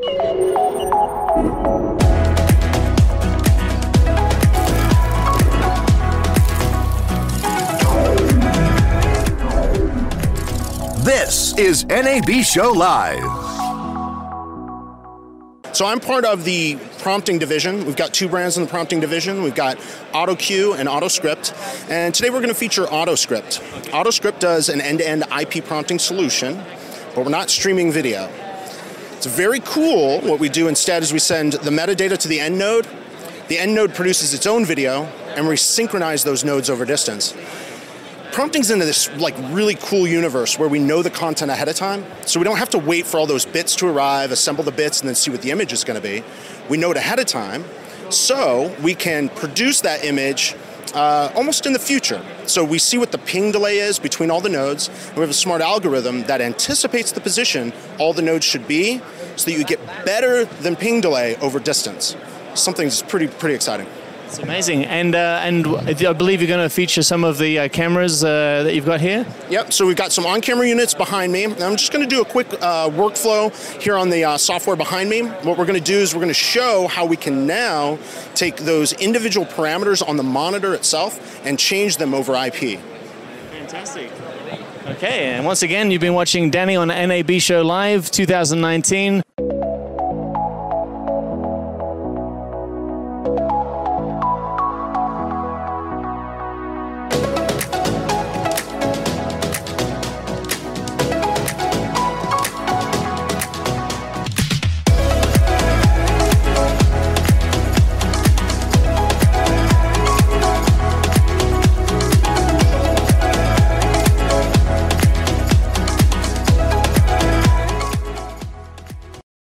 This is NAB Show Live. So I'm part of the prompting division. We've got two brands in the prompting division. We've got AutoCue and AutoScript. And today we're going to feature AutoScript. AutoScript does an end-to-end IP prompting solution, but we're not streaming video. It's very cool. What we do instead is we send the metadata to the end node. The end node produces its own video, and we synchronize those nodes over distance prompting's into this like really cool universe where we know the content ahead of time so we don't have to wait for all those bits to arrive assemble the bits and then see what the image is going to be we know it ahead of time so we can produce that image uh, almost in the future. So we see what the ping delay is between all the nodes we have a smart algorithm that anticipates the position all the nodes should be so that you get better than ping delay over distance. Something's pretty pretty exciting it's amazing, and uh, and I believe you're going to feature some of the uh, cameras uh, that you've got here. Yep. So we've got some on-camera units behind me. I'm just going to do a quick uh, workflow here on the uh, software behind me. What we're going to do is we're going to show how we can now take those individual parameters on the monitor itself and change them over IP. Fantastic. Okay, and once again, you've been watching Danny on NAB Show Live 2019.